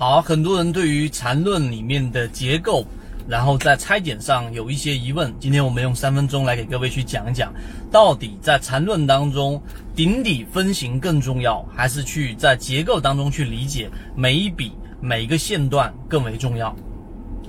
好，很多人对于缠论里面的结构，然后在拆解上有一些疑问。今天我们用三分钟来给各位去讲一讲，到底在缠论当中，顶底分型更重要，还是去在结构当中去理解每一笔每一个线段更为重要？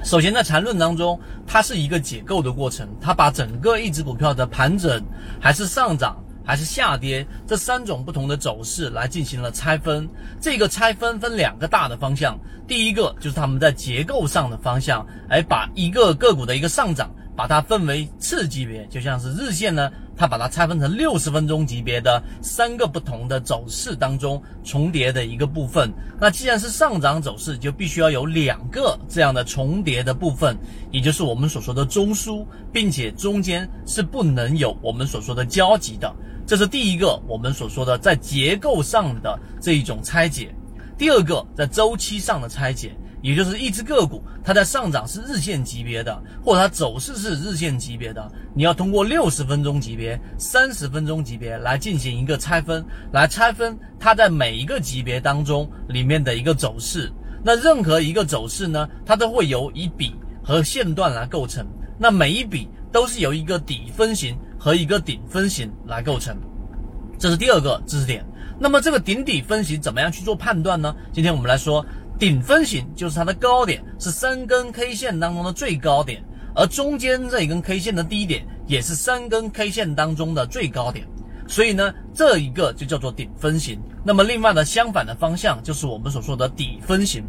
首先，在缠论当中，它是一个解构的过程，它把整个一只股票的盘整还是上涨。还是下跌，这三种不同的走势来进行了拆分。这个拆分分两个大的方向，第一个就是他们在结构上的方向，哎，把一个个股的一个上涨，把它分为次级别，就像是日线呢，它把它拆分成六十分钟级别的三个不同的走势当中重叠的一个部分。那既然是上涨走势，就必须要有两个这样的重叠的部分，也就是我们所说的中枢，并且中间是不能有我们所说的交集的。这是第一个我们所说的在结构上的这一种拆解，第二个在周期上的拆解，也就是一只个股它在上涨是日线级别的，或者它走势是日线级别的，你要通过六十分钟级别、三十分钟级别来进行一个拆分，来拆分它在每一个级别当中里面的一个走势。那任何一个走势呢，它都会由一笔和线段来构成，那每一笔都是由一个底分型。和一个顶分型来构成，这是第二个知识点。那么这个顶底分型怎么样去做判断呢？今天我们来说，顶分型就是它的高点是三根 K 线当中的最高点，而中间这一根 K 线的低点也是三根 K 线当中的最高点。所以呢，这一个就叫做顶分型。那么另外的相反的方向就是我们所说的底分型。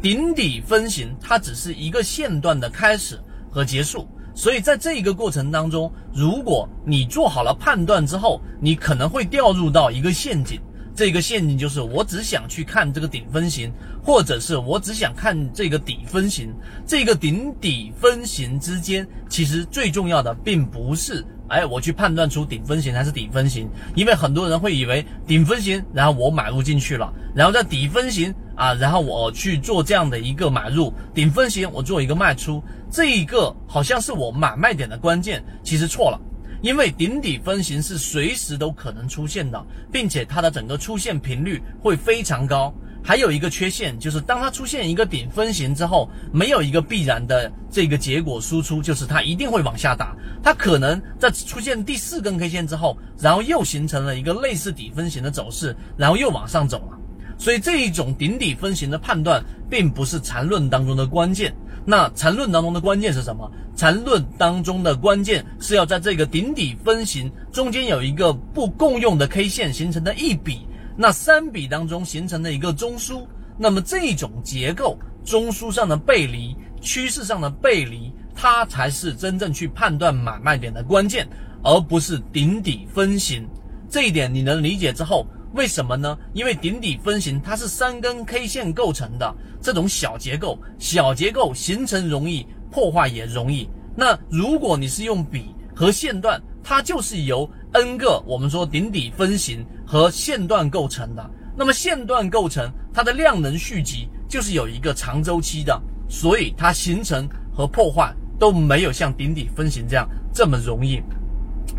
顶底分型它只是一个线段的开始和结束。所以在这一个过程当中，如果你做好了判断之后，你可能会掉入到一个陷阱。这个陷阱就是我只想去看这个顶分型，或者是我只想看这个底分型。这个顶底分型之间，其实最重要的并不是。哎，我去判断出顶分型还是底分型，因为很多人会以为顶分型，然后我买入进去了，然后在底分型啊，然后我去做这样的一个买入，顶分型我做一个卖出，这一个好像是我买卖点的关键，其实错了，因为顶底分型是随时都可能出现的，并且它的整个出现频率会非常高。还有一个缺陷，就是当它出现一个顶分型之后，没有一个必然的这个结果输出，就是它一定会往下打。它可能在出现第四根 K 线之后，然后又形成了一个类似底分型的走势，然后又往上走了。所以这一种顶底分型的判断，并不是缠论当中的关键。那缠论当中的关键是什么？缠论当中的关键是要在这个顶底分型中间有一个不共用的 K 线形成的一笔。那三笔当中形成的一个中枢，那么这种结构中枢上的背离、趋势上的背离，它才是真正去判断买卖点的关键，而不是顶底分型。这一点你能理解之后，为什么呢？因为顶底分型它是三根 K 线构成的这种小结构，小结构形成容易，破坏也容易。那如果你是用笔和线段，它就是由 n 个我们说顶底分型和线段构成的。那么线段构成它的量能蓄积就是有一个长周期的，所以它形成和破坏都没有像顶底分型这样这么容易，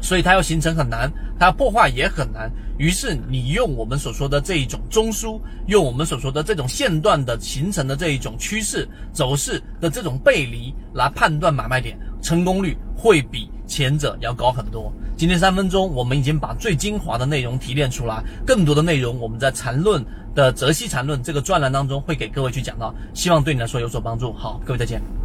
所以它要形成很难，它要破坏也很难。于是你用我们所说的这一种中枢，用我们所说的这种线段的形成的这一种趋势走势的这种背离来判断买卖点，成功率会比。前者要高很多。今天三分钟，我们已经把最精华的内容提炼出来，更多的内容我们在缠论的泽西缠论这个专栏当中会给各位去讲到，希望对你来说有所帮助。好，各位再见。